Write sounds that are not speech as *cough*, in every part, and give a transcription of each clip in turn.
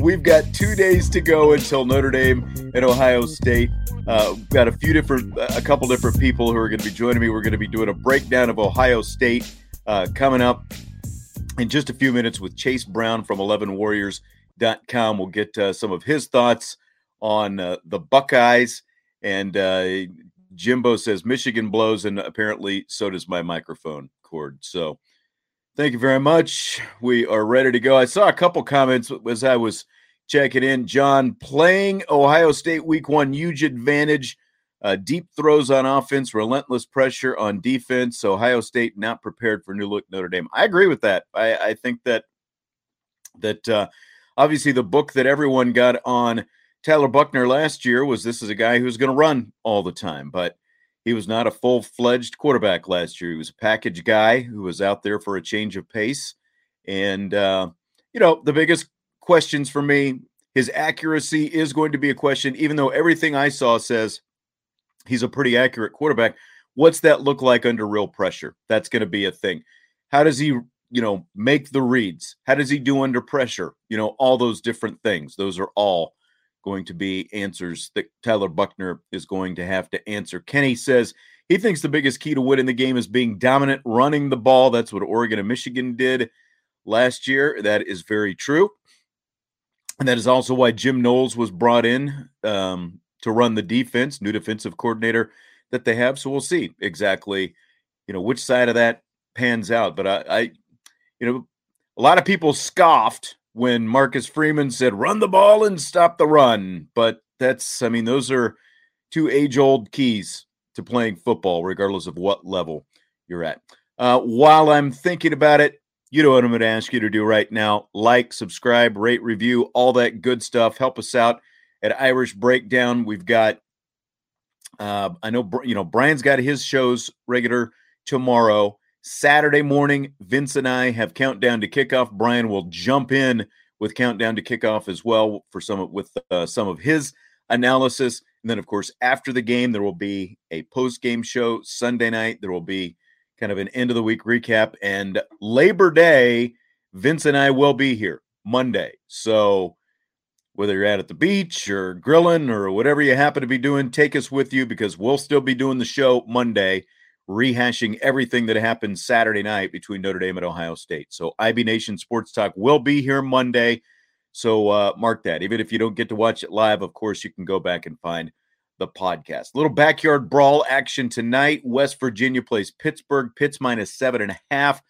We've got two days to go until Notre Dame and Ohio State. Uh, we've got a few different, a couple different people who are going to be joining me. We're going to be doing a breakdown of Ohio State uh, coming up in just a few minutes with Chase Brown from 11warriors.com. We'll get uh, some of his thoughts on uh, the Buckeyes. And uh, Jimbo says Michigan blows, and apparently so does my microphone cord. So, Thank you very much. We are ready to go. I saw a couple comments as I was checking in. John, playing Ohio State week one, huge advantage. Uh, deep throws on offense, relentless pressure on defense. Ohio State not prepared for new look Notre Dame. I agree with that. I, I think that that uh, obviously the book that everyone got on Tyler Buchner last year was this is a guy who's going to run all the time, but he was not a full fledged quarterback last year. He was a package guy who was out there for a change of pace. And, uh, you know, the biggest questions for me his accuracy is going to be a question, even though everything I saw says he's a pretty accurate quarterback. What's that look like under real pressure? That's going to be a thing. How does he, you know, make the reads? How does he do under pressure? You know, all those different things. Those are all going to be answers that Tyler Buchner is going to have to answer. Kenny says he thinks the biggest key to winning the game is being dominant, running the ball. That's what Oregon and Michigan did last year. That is very true. And that is also why Jim Knowles was brought in um, to run the defense, new defensive coordinator that they have. So we'll see exactly, you know, which side of that pans out. But I, I you know, a lot of people scoffed when Marcus Freeman said, run the ball and stop the run. But that's, I mean, those are two age old keys to playing football, regardless of what level you're at. Uh, while I'm thinking about it, you know what I'm going to ask you to do right now like, subscribe, rate, review, all that good stuff. Help us out at Irish Breakdown. We've got, uh, I know, you know, Brian's got his shows regular tomorrow. Saturday morning, Vince and I have countdown to kickoff. Brian will jump in with countdown to kickoff as well for some of, with uh, some of his analysis. And then, of course, after the game, there will be a post game show Sunday night. There will be kind of an end of the week recap. And Labor Day, Vince and I will be here Monday. So whether you're out at the beach or grilling or whatever you happen to be doing, take us with you because we'll still be doing the show Monday rehashing everything that happened Saturday night between Notre Dame and Ohio State. So IB Nation Sports Talk will be here Monday. So uh, mark that. Even if you don't get to watch it live, of course, you can go back and find the podcast. Little backyard brawl action tonight. West Virginia plays Pittsburgh. Pitts minus seven and a half.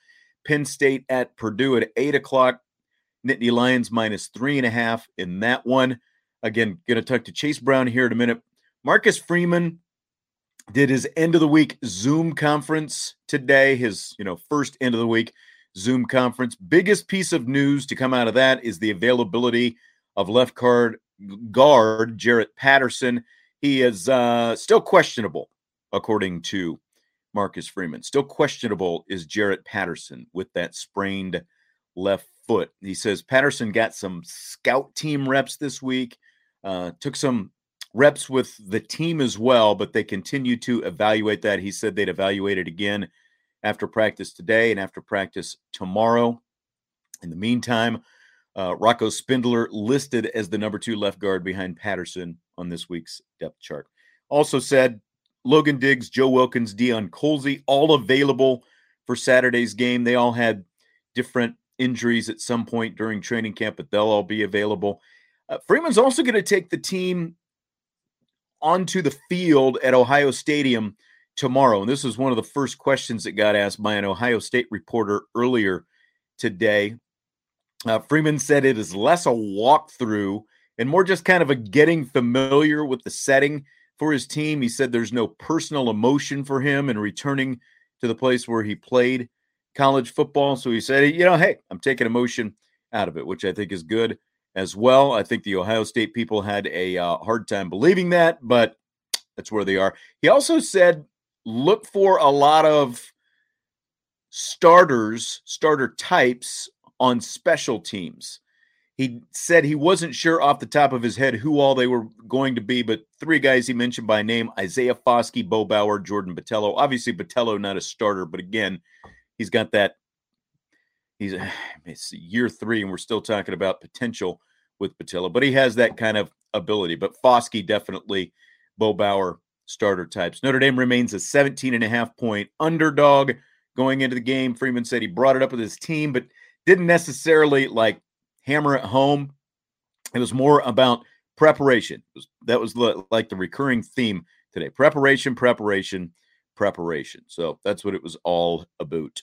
Penn State at Purdue at eight o'clock. Nittany Lions minus three and a half in that one. Again, going to talk to Chase Brown here in a minute. Marcus Freeman did his end of the week Zoom conference today, his, you know, first end of the week Zoom conference. Biggest piece of news to come out of that is the availability of left guard guard Jarrett Patterson. He is uh, still questionable, according to Marcus Freeman. Still questionable is Jarrett Patterson with that sprained left foot. He says Patterson got some scout team reps this week, uh, took some reps with the team as well, but they continue to evaluate that. He said they'd evaluate it again after practice today and after practice tomorrow. In the meantime, uh, Rocco Spindler listed as the number two left guard behind Patterson on this week's depth chart. Also said Logan Diggs, Joe Wilkins, Deion Colzie, all available for Saturday's game. They all had different injuries at some point during training camp, but they'll all be available. Uh, Freeman's also going to take the team onto the field at Ohio Stadium tomorrow. And this was one of the first questions that got asked by an Ohio State reporter earlier today. Uh, Freeman said it is less a walkthrough and more just kind of a getting familiar with the setting for his team. He said there's no personal emotion for him in returning to the place where he played college football. So he said, you know, hey, I'm taking emotion out of it, which I think is good as well. I think the Ohio State people had a uh, hard time believing that, but that's where they are. He also said, look for a lot of starters, starter types on special teams. He said he wasn't sure off the top of his head who all they were going to be, but three guys he mentioned by name Isaiah Foskey, Bo Bauer, Jordan Botelho. Obviously, Botelho not a starter, but again, he's got that. He's *sighs* it's year three, and we're still talking about potential with Botelho, but he has that kind of ability. But Foskey definitely, Bo Bauer starter types. Notre Dame remains a 17 and a half point underdog going into the game. Freeman said he brought it up with his team, but didn't necessarily like hammer it home. It was more about preparation. Was, that was like the recurring theme today preparation, preparation, preparation. So that's what it was all about.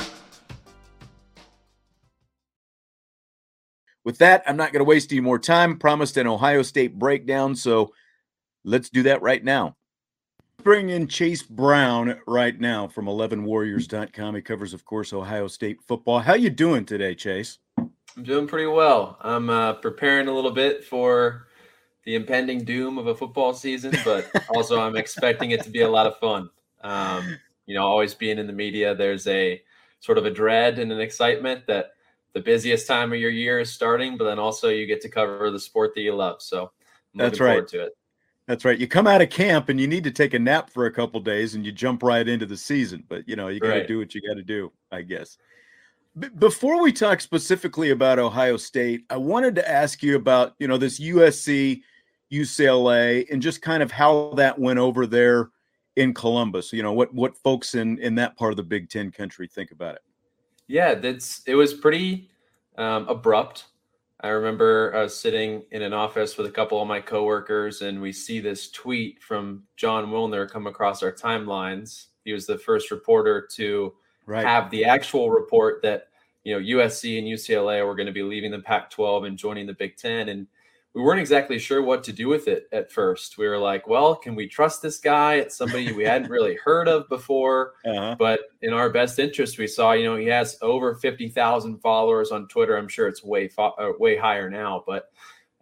With that, I'm not going to waste any more time. Promised an Ohio State breakdown, so let's do that right now. Bring in Chase Brown right now from 11warriors.com. He covers, of course, Ohio State football. How you doing today, Chase? I'm doing pretty well. I'm uh, preparing a little bit for the impending doom of a football season, but *laughs* also I'm expecting it to be a lot of fun. Um, you know, always being in the media, there's a sort of a dread and an excitement that the busiest time of your year is starting, but then also you get to cover the sport that you love. So I'm that's right. to it. That's right. You come out of camp and you need to take a nap for a couple days and you jump right into the season. But you know, you got to right. do what you got to do, I guess. B- before we talk specifically about Ohio State, I wanted to ask you about, you know, this USC UCLA and just kind of how that went over there in Columbus. You know, what what folks in in that part of the Big 10 country think about it. Yeah, that's it was pretty um, abrupt. I remember uh, sitting in an office with a couple of my coworkers, and we see this tweet from Jon Wilner come across our timelines. He was the first reporter to right. have the actual report that you know USC and UCLA were going to be leaving the Pac-12 and joining the Big Ten, and we weren't exactly sure what to do with it at first. We were like, well, can we trust this guy? It's somebody we hadn't really heard of before. *laughs* Uh-huh. But in our best interest, we saw, you know, he has over 50,000 followers on Twitter. I'm sure it's way, fo- uh, way higher now. But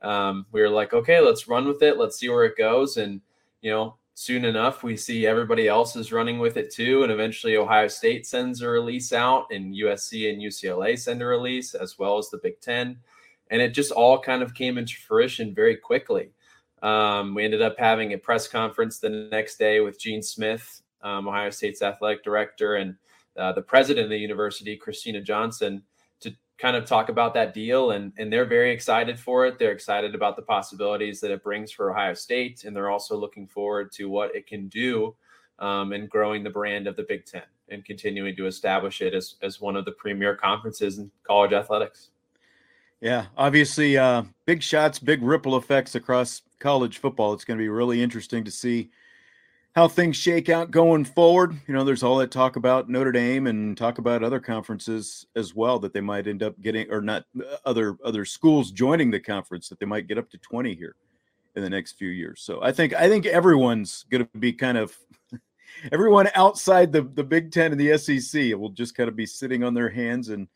um, we were like, okay, let's run with it. Let's see where it goes. And, you know, soon enough, we see everybody else is running with it too. And eventually, Ohio State sends a release out, and USC and UCLA send a release, as well as the Big Ten and it just all kind of came into fruition very quickly. Um, we ended up having a press conference the next day with Gene Smith, um, Ohio State's athletic director, and uh, the president of the university, Kristina Johnson, to kind of talk about that deal. And, and they're very excited for it. They're excited about the possibilities that it brings for Ohio State. And they're also looking forward to what it can do um, in growing the brand of the Big Ten and continuing to establish it as, as one of the premier conferences in college athletics. Yeah, obviously, uh, big shots, big ripple effects across college football. It's going to be really interesting to see how things shake out going forward. You know, there's all that talk about Notre Dame and talk about other conferences as well that they might end up getting, or not uh, other other schools joining the conference that they might get up to 20 here in the next few years. So I think I think everyone's going to be kind of *laughs* everyone outside the the Big Ten and the SEC will just kind of be sitting on their hands and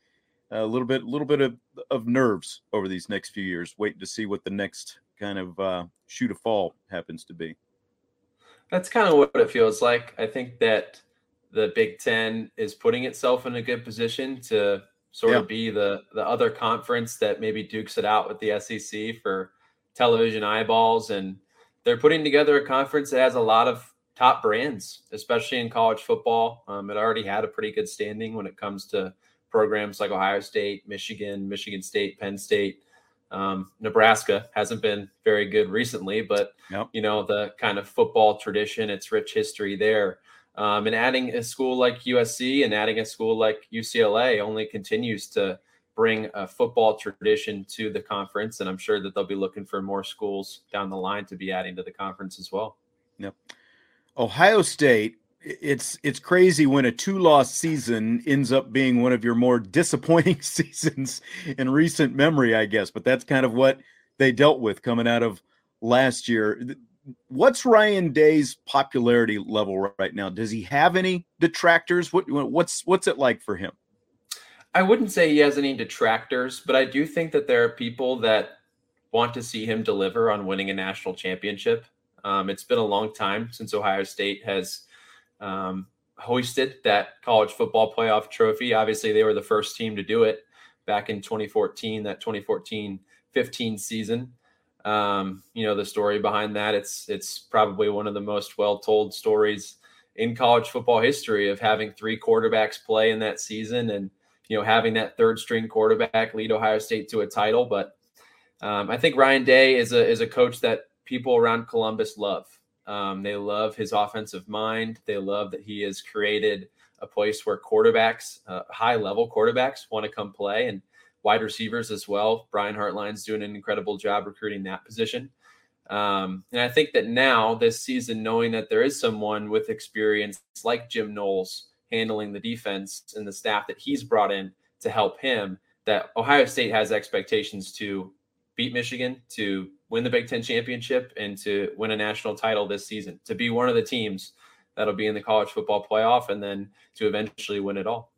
a little bit, a little bit of, of nerves over these next few years, waiting to see what the next kind of uh, shoot a fall happens to be. That's kind of what it feels like. I think that the Big Ten is putting itself in a good position to sort yeah. of be the the other conference that maybe dukes it out with the SEC for television eyeballs, and they're putting together a conference that has a lot of top brands, especially in college football. Um, it already had a pretty good standing when it comes to programs like Ohio State, Michigan, Michigan State, Penn State. Um, Nebraska hasn't been very good recently, but yep. you know the kind of football tradition, its rich history there, um, and adding a school like USC and adding a school like UCLA only continues to bring a football tradition to the conference, and I'm sure that they'll be looking for more schools down the line to be adding to the conference as well. Yep. Ohio State it's it's crazy when a two loss season ends up being one of your more disappointing *laughs* seasons in recent memory, I guess. But that's kind of what they dealt with coming out of last year. What's Ryan Day's popularity level right now? Does he have any detractors? What what's what's it like for him? I wouldn't say he has any detractors, but I do think that there are people that want to see him deliver on winning a national championship. Um, it's been a long time since Ohio State has um, hoisted that college football playoff trophy. Obviously, they were the first team to do it back in 2014, that 2014 15 season. Um, you know the story behind that. It's it's probably one of the most well told stories in college football history of having three quarterbacks play in that season and you know having that third string quarterback lead Ohio State to a title. But um, I think Ryan Day is a is a coach that people around Columbus love. Um, they love his offensive mind. They love that he has created a place where quarterbacks, uh, high level quarterbacks, want to come play and wide receivers as well. Brian Hartline's doing an incredible job recruiting that position. Um, and I think that now, this season, knowing that there is someone with experience like Jim Knowles handling the defense and the staff that he's brought in to help him, that Ohio State has expectations to beat Michigan, to win the Big Ten championship and to win a national title this season, to be one of the teams that'll be in the college football playoff and then to eventually win it all.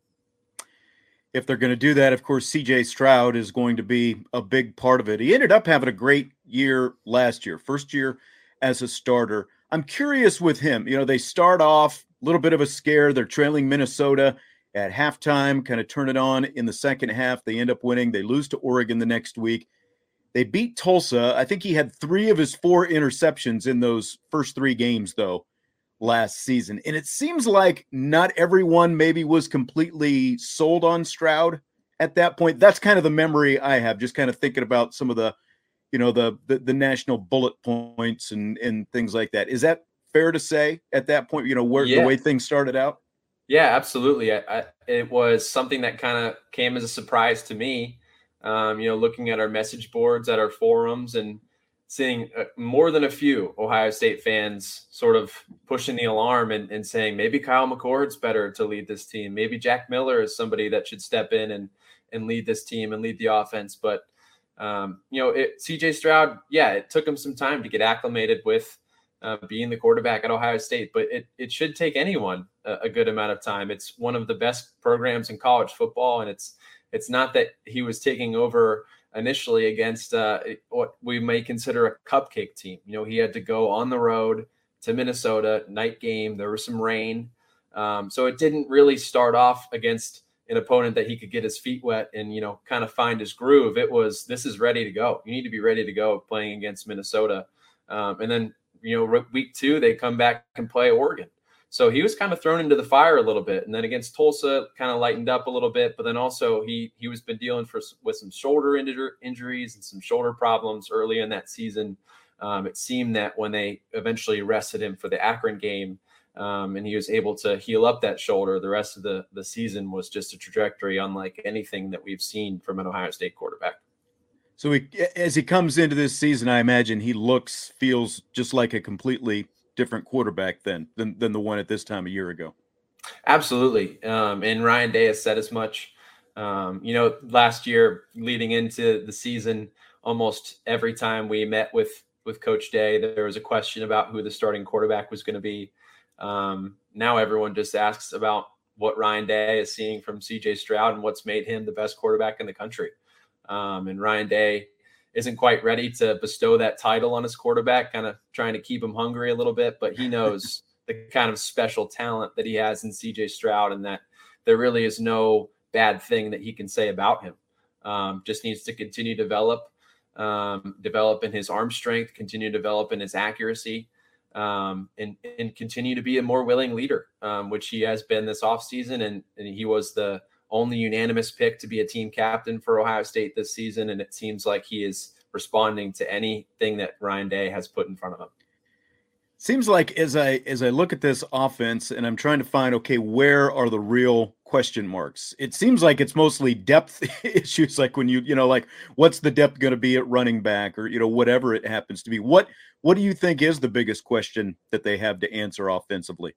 If they're going to do that, of course, CJ Stroud is going to be a big part of it. He ended up having a great year last year, first year as a starter. I'm curious with him. You know, they start off a little bit of a scare. They're trailing Minnesota at halftime, kind of turn it on in the second half. They end up winning. They lose to Oregon the next week. They beat Tulsa. I think he had three of his four interceptions in those first three games, though, last season. And it seems like not everyone maybe was completely sold on Stroud at that point. That's kind of the memory I have, just kind of thinking about some of the, you know, the the, the national bullet points and and things like that. Is that fair to say at that point? You know, where yeah. the way things started out. Yeah, absolutely. I, I, it was something that kind of came as a surprise to me um, you know, looking at our message boards, at our forums, and seeing uh, more than a few Ohio State fans sort of pushing the alarm and, and saying maybe Kyle McCord's better to lead this team. Maybe Jack Miller is somebody that should step in and and lead this team and lead the offense. But um, you know, it, CJ Stroud, yeah, it took him some time to get acclimated with uh, being the quarterback at Ohio State, but it it should take anyone a, a good amount of time. It's one of the best programs in college football, and it's it's not that he was taking over initially against uh, what we may consider a cupcake team. You know, he had to go on the road to Minnesota, night game. There was some rain. Um, so it didn't really start off against an opponent that he could get his feet wet and, you know, kind of find his groove. It was, this is ready to go. You need to be ready to go playing against Minnesota. Um, and then, you know, week two, they come back and play Oregon. So he was kind of thrown into the fire a little bit, and then against Tulsa, kind of lightened up a little bit. But then also he he was been dealing for with some shoulder injuries and some shoulder problems early in that season. Um, it seemed that when they eventually rested him for the Akron game, um, and he was able to heal up that shoulder, the rest of the the season was just a trajectory unlike anything that we've seen from an Ohio State quarterback. So he, as he comes into this season, I imagine he looks, feels just like a completely different quarterback than than, than the one at this time a year ago. Absolutely, um, and Ryan Day has said as much. Um, you know, last year leading into the season, almost every time we met with with Coach Day, there was a question about who the starting quarterback was going to be. Um, now everyone just asks about what Ryan Day is seeing from CJ Stroud and what's made him the best quarterback in the country. Um, and Ryan Day isn't quite ready to bestow that title on his quarterback, kind of trying to keep him hungry a little bit, but he knows *laughs* the kind of special talent that he has in CJ Stroud and that there really is no bad thing that he can say about him. Um, just needs to continue to develop, um, develop in his arm strength, continue to develop in his accuracy, um, and, and continue to be a more willing leader, um, which he has been this offseason. And, and he was the only unanimous pick to be a team captain for Ohio State this season. And it seems like he is responding to anything that Ryan Day has put in front of him. Seems like as I as I look at this offense and I'm trying to find okay where are the real question marks. It seems like it's mostly depth *laughs* issues like when you you know like what's the depth going to be at running back or you know whatever it happens to be. What what do you think is the biggest question that they have to answer offensively?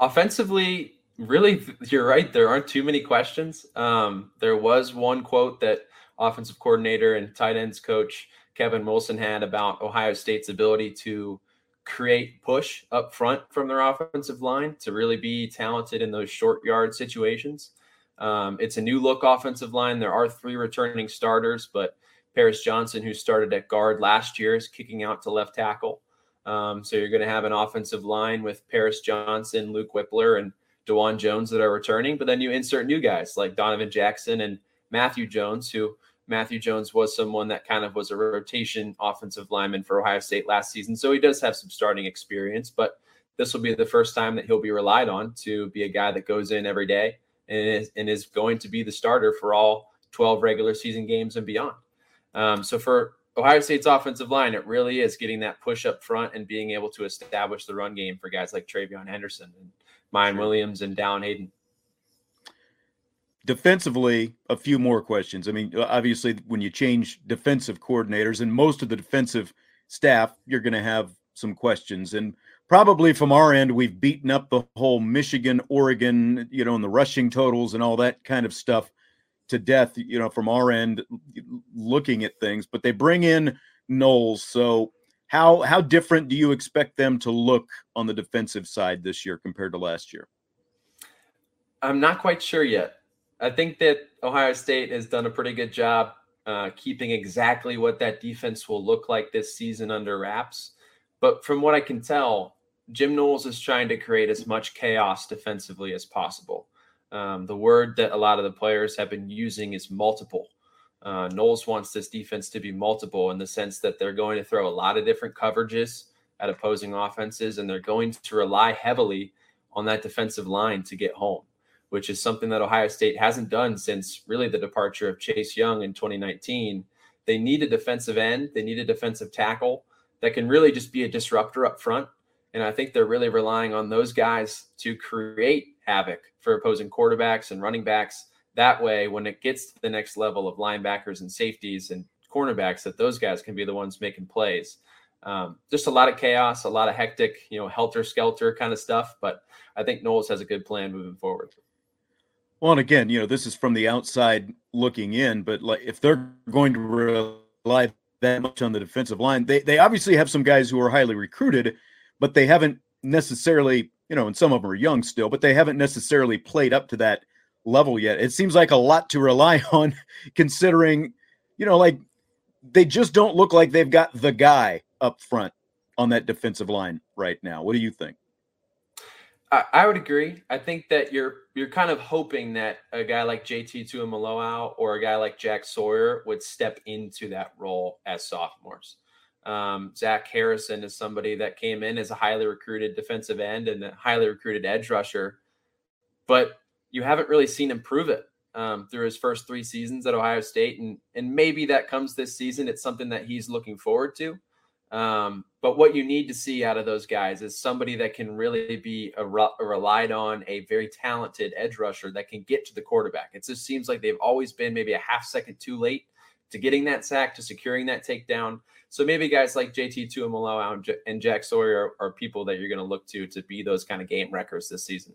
Offensively, really you're right there aren't too many questions. Um, there was one quote that offensive coordinator and tight ends coach Kevin Wilson had about Ohio State's ability to create push up front from their offensive line to really be talented in those short yard situations. Um, it's a new look offensive line. There are three returning starters, but Paris Johnson, who started at guard last year, is kicking out to left tackle. Um, so you're going to have an offensive line with Paris Johnson, Luke Wypler, and Dawand Jones that are returning. But then you insert new guys like Donovan Jackson and Matthew Jones, who Matthew Jones was someone that kind of was a rotation offensive lineman for Ohio State last season. So he does have some starting experience, but this will be the first time that he'll be relied on to be a guy that goes in every day and is, and is going to be the starter for all 12 regular season games and beyond. Um, so for Ohio State's offensive line, it really is getting that push up front and being able to establish the run game for guys like TreVeyon Henderson and Miyan Williams and Dallan Hayden defensively, a few more questions. I mean, obviously, when you change defensive coordinators and most of the defensive staff, you're going to have some questions. And probably from our end, we've beaten up the whole Michigan, Oregon, you know, and the rushing totals and all that kind of stuff to death, you know, from our end, looking at things. But they bring in Knowles. So, how how different do you expect them to look on the defensive side this year compared to last year? I'm not quite sure yet. I think that Ohio State has done a pretty good job uh, keeping exactly what that defense will look like this season under wraps. But from what I can tell, Jim Knowles is trying to create as much chaos defensively as possible. Um, the word that a lot of the players have been using is multiple. Uh, Knowles wants this defense to be multiple in the sense that they're going to throw a lot of different coverages at opposing offenses, and they're going to rely heavily on that defensive line to get home which is something that Ohio State hasn't done since really the departure of Chase Young in 2019. They need a defensive end, they need a defensive tackle that can really just be a disruptor up front. And I think they're really relying on those guys to create havoc for opposing quarterbacks and running backs. That way, when it gets to the next level of linebackers and safeties and cornerbacks, that those guys can be the ones making plays. Um, just a lot of chaos, a lot of hectic, you know, helter skelter kind of stuff. But I think Knowles has a good plan moving forward. Well, and again, you know, this is from the outside looking in, but like if they're going to rely that much on the defensive line, they they obviously have some guys who are highly recruited, but they haven't necessarily, you know, and some of them are young still, but they haven't necessarily played up to that level yet. It seems like a lot to rely *laughs* on considering, you know, like they just don't look like they've got the guy up front on that defensive line right now. What do you think? I, I would agree. I think that you're you're kind of hoping that a guy like JT Tuimoloau or a guy like Jack Sawyer would step into that role as sophomores. Um, Zach Harrison is somebody that came in as a highly recruited defensive end and a highly recruited edge rusher, but you haven't really seen him prove it um, through his first three seasons at Ohio State, and and maybe that comes this season. It's something that he's looking forward to. Um, but what you need to see out of those guys is somebody that can really be a, relied on, a very talented edge rusher that can get to the quarterback. It just seems like they've always been maybe a half second too late to getting that sack, to securing that takedown. So maybe guys like JT Tuimoloau and Jack Sawyer are, are people that you're going to look to to be those kind of game wreckers this season.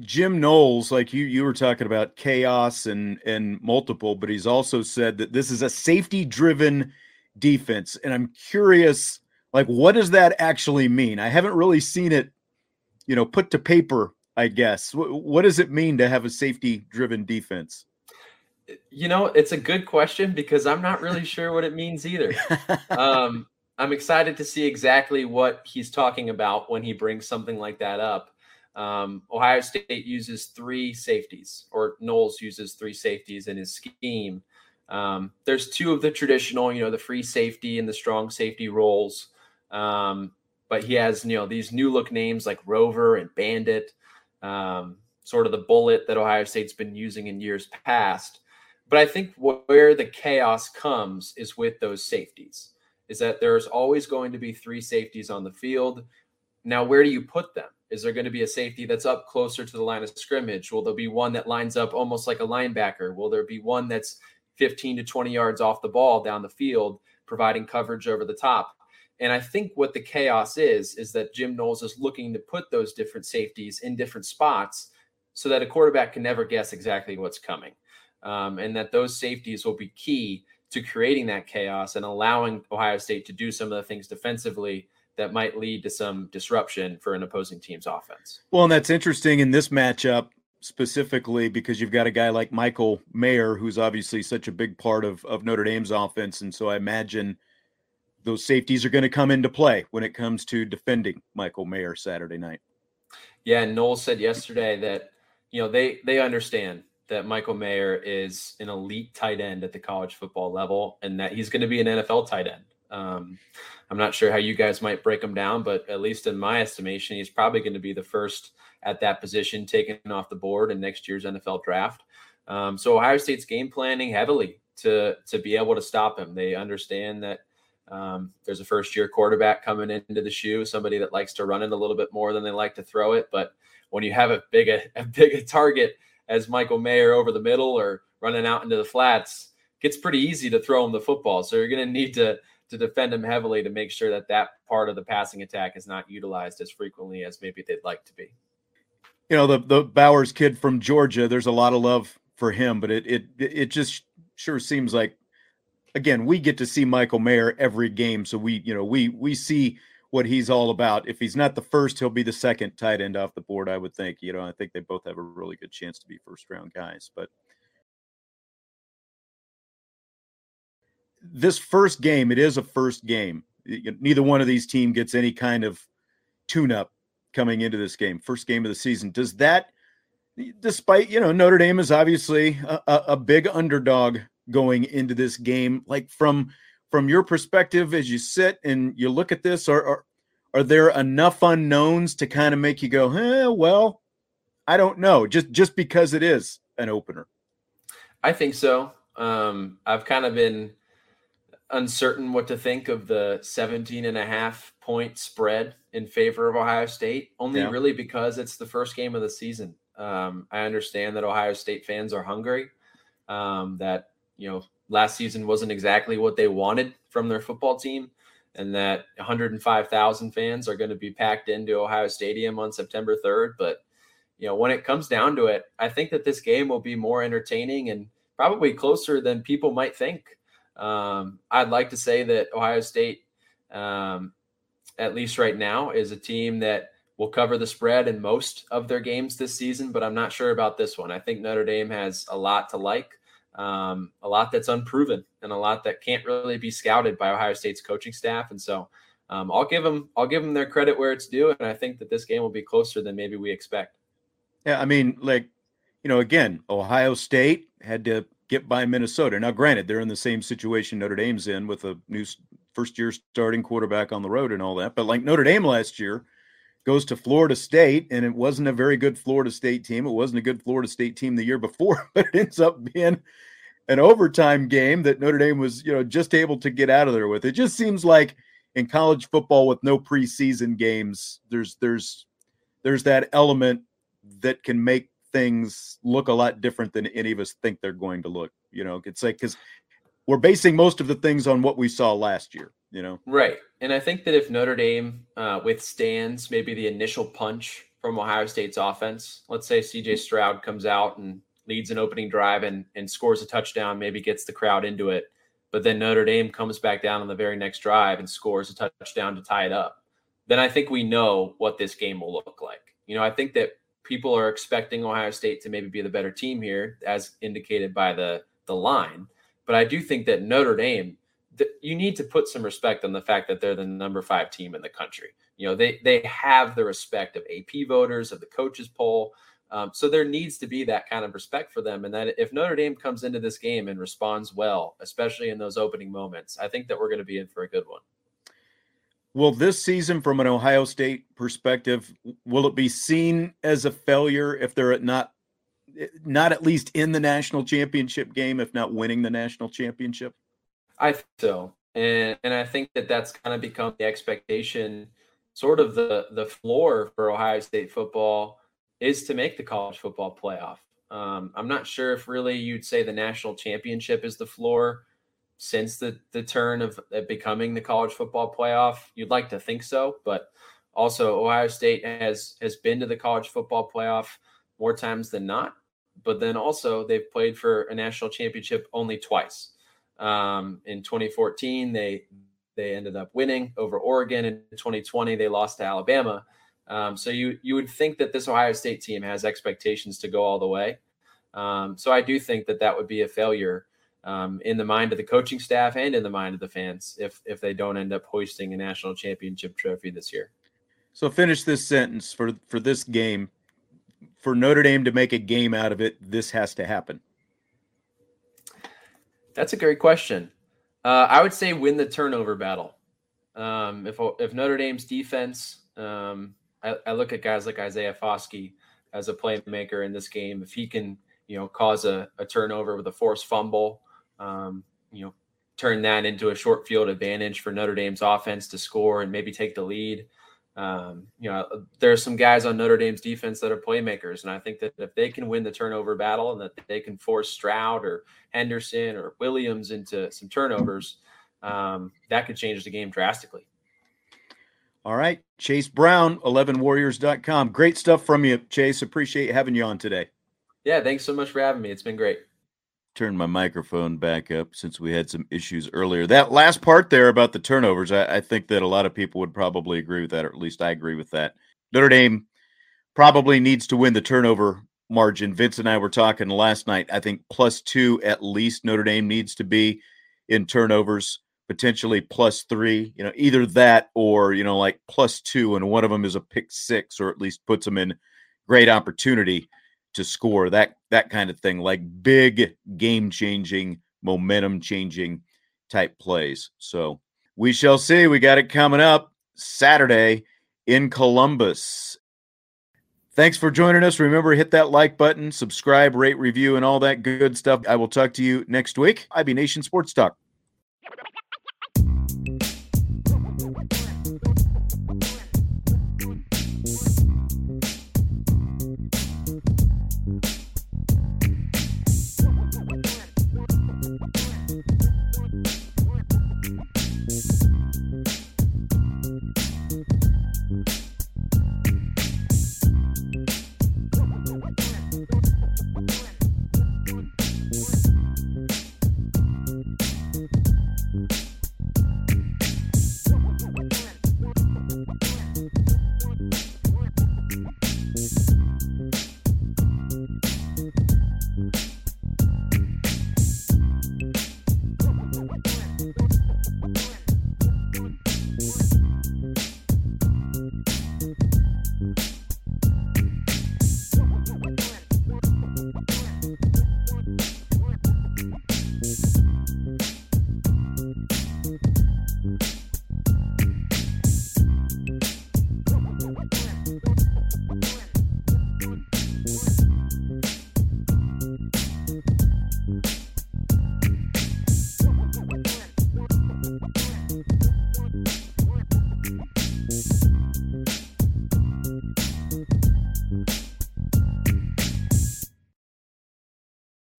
Jim Knowles, like you you were talking about chaos and and multiple, but he's also said that this is a safety driven defense. And I'm curious, like, what does that actually mean? I haven't really seen it, you know, put to paper, I guess. what, what does it mean to have a safety driven defense? You know, it's a good question because I'm not really sure what it means either. Um, *laughs* I'm excited to see exactly what he's talking about when he brings something like that up. Um, Ohio State uses three safeties, or Knowles uses three safeties in his scheme. Um, there's two of the traditional, you know, the free safety and the strong safety roles. Um, but he has, you know, these new look names like Rover and Bandit, um, sort of the bullet that Ohio State's been using in years past. But I think where the chaos comes is with those safeties, is that there's always going to be three safeties on the field. Now, where do you put them? Is there going to be a safety that's up closer to the line of scrimmage? Will there be one that lines up almost like a linebacker? Will there be one that's 15 to 20 yards off the ball down the field, providing coverage over the top? And I think what the chaos is, is that Jim Knowles is looking to put those different safeties in different spots so that a quarterback can never guess exactly what's coming. Um, and that those safeties will be key to creating that chaos and allowing Ohio State to do some of the things defensively that might lead to some disruption for an opposing team's offense. Well, and that's interesting in this matchup specifically because you've got a guy like Michael Mayer, who's obviously such a big part of, of Notre Dame's offense. And so I imagine those safeties are going to come into play when it comes to defending Michael Mayer Saturday night. Yeah, and Knowles said yesterday that, you know, they they understand that Michael Mayer is an elite tight end at the college football level and that he's going to be an NFL tight end. Um, I'm not sure how you guys might break him down, but at least in my estimation, he's probably going to be the first at that position taken off the board in next year's NFL draft. Um, so Ohio State's game planning heavily to to be able to stop him. They understand that um, there's a first year quarterback coming into the shoe, somebody that likes to run it a little bit more than they like to throw it. But when you have a big a, a big a target as Michael Mayer over the middle or running out into the flats, gets pretty easy to throw him the football. So you're going to need to to defend him heavily to make sure that that part of the passing attack is not utilized as frequently as maybe they'd like to be. You know, the the Bowers kid from Georgia, there's a lot of love for him, but it it it just sure seems like again, we get to see Michael Mayer every game, so we, you know, we we see what he's all about. If he's not the first, he'll be the second tight end off the board, I would think. You know, I think they both have a really good chance to be first round guys, but this first game, it is a first game. Neither one of these team gets any kind of tune up coming into this game. First game of the season. Does that, despite, you know, Notre Dame is obviously a, a big underdog going into this game, like from, from your perspective, as you sit and you look at this, are, are, are there enough unknowns to kind of make you go, eh, well, I don't know, just, just because it is an opener? I think so. Um, I've kind of been uncertain what to think of the 17 and a half point spread in favor of Ohio State, only yeah. really because it's the first game of the season. Um, I understand that Ohio State fans are hungry, um, that, you know, last season wasn't exactly what they wanted from their football team, and that 105,000 fans are going to be packed into Ohio Stadium on September 3rd. But, you know, when it comes down to it, I think that this game will be more entertaining and probably closer than people might think. Um, I'd like to say that Ohio State, um, at least right now, is a team that will cover the spread in most of their games this season, but I'm not sure about this one. I think Notre Dame has a lot to like, um, a lot that's unproven, and a lot that can't really be scouted by Ohio State's coaching staff. And so, um, I'll give them I'll give them their credit where it's due, and I think that this game will be closer than maybe we expect. Yeah, I mean, like you know, again, Ohio State had to get by Minnesota. Now, granted, they're in the same situation Notre Dame's in with a new first year starting quarterback on the road and all that. But like Notre Dame last year goes to Florida State, and it wasn't a very good Florida State team. It wasn't a good Florida State team the year before, *laughs* but it ends up being an overtime game that Notre Dame was, you know, just able to get out of there with. It just seems like in college football with no preseason games, there's there's there's that element that can make things look a lot different than any of us think they're going to look. You know, it's like because we're basing most of the things on what we saw last year. You know, right? And I think that if Notre Dame uh, withstands maybe the initial punch from Ohio State's offense, let's say C.J. Stroud comes out and leads an opening drive and and scores a touchdown, maybe gets the crowd into it, but then Notre Dame comes back down on the very next drive and scores a touchdown to tie it up. Then I think we know what this game will look like. You know, I think that people are expecting Ohio State to maybe be the better team here, as indicated by the the line. But I do think that Notre Dame, you need to put some respect on the fact that they're the number five team in the country. You know, they they have the respect of AP voters, of the coaches poll. Um, so there needs to be that kind of respect for them. And that if Notre Dame comes into this game and responds well, especially in those opening moments, I think that we're going to be in for a good one. Will this season, from an Ohio State perspective, will it be seen as a failure if they're not not at least in the national championship game, if not winning the national championship? I think so, and and I think that that's kind of become the expectation, sort of the the floor for Ohio State football is to make the college football playoff. Um, I'm not sure if really you'd say the national championship is the floor since the the turn of becoming the college football playoff. You'd like to think so, but also Ohio State has has been to the college football playoff more times than not. But then also they've played for a national championship only twice. Um, in 2014, they they ended up winning over Oregon. In 2020, they lost to Alabama. Um, so you you would think that this Ohio State team has expectations to go all the way. Um, so I do think that that would be a failure um, in the mind of the coaching staff and in the mind of the fans if if they don't end up hoisting a national championship trophy this year. So finish this sentence for for this game. For Notre Dame to make a game out of it, this has to happen. That's a great question. Uh, I would say win the turnover battle. Um, if if Notre Dame's defense, um, I, I, look at guys like Isaiah Foskey as a playmaker in this game. If he can, you know, cause a, a turnover with a forced fumble, um, you know, turn that into a short field advantage for Notre Dame's offense to score and maybe take the lead. Um, you know, there are some guys on Notre Dame's defense that are playmakers, and I think that if they can win the turnover battle and that they can force Stroud or Henderson or Williams into some turnovers, um, that could change the game drastically. All right, Chase Brown, 11warriors.com. Great stuff from you, Chase. Appreciate having you on today. Yeah, thanks so much for having me. It's been great turn my microphone back up since we had some issues earlier. That last part there about the turnovers, I, I, think that a lot of people would probably agree with that, or at least I agree with that. Notre Dame probably needs to win the turnover margin. Vince and I were talking last night. I think plus two at least Notre Dame needs to be in turnovers, potentially plus three. You know, either that or, you know, like plus two, and one of them is a pick six, or at least puts them in great opportunity to score that that kind of thing like big game changing momentum changing type plays. So we shall see we got it coming up saturday in columbus. Thanks for joining us. Remember hit that like button subscribe rate review and all that good stuff. I will talk to you next week. Ib nation sports talk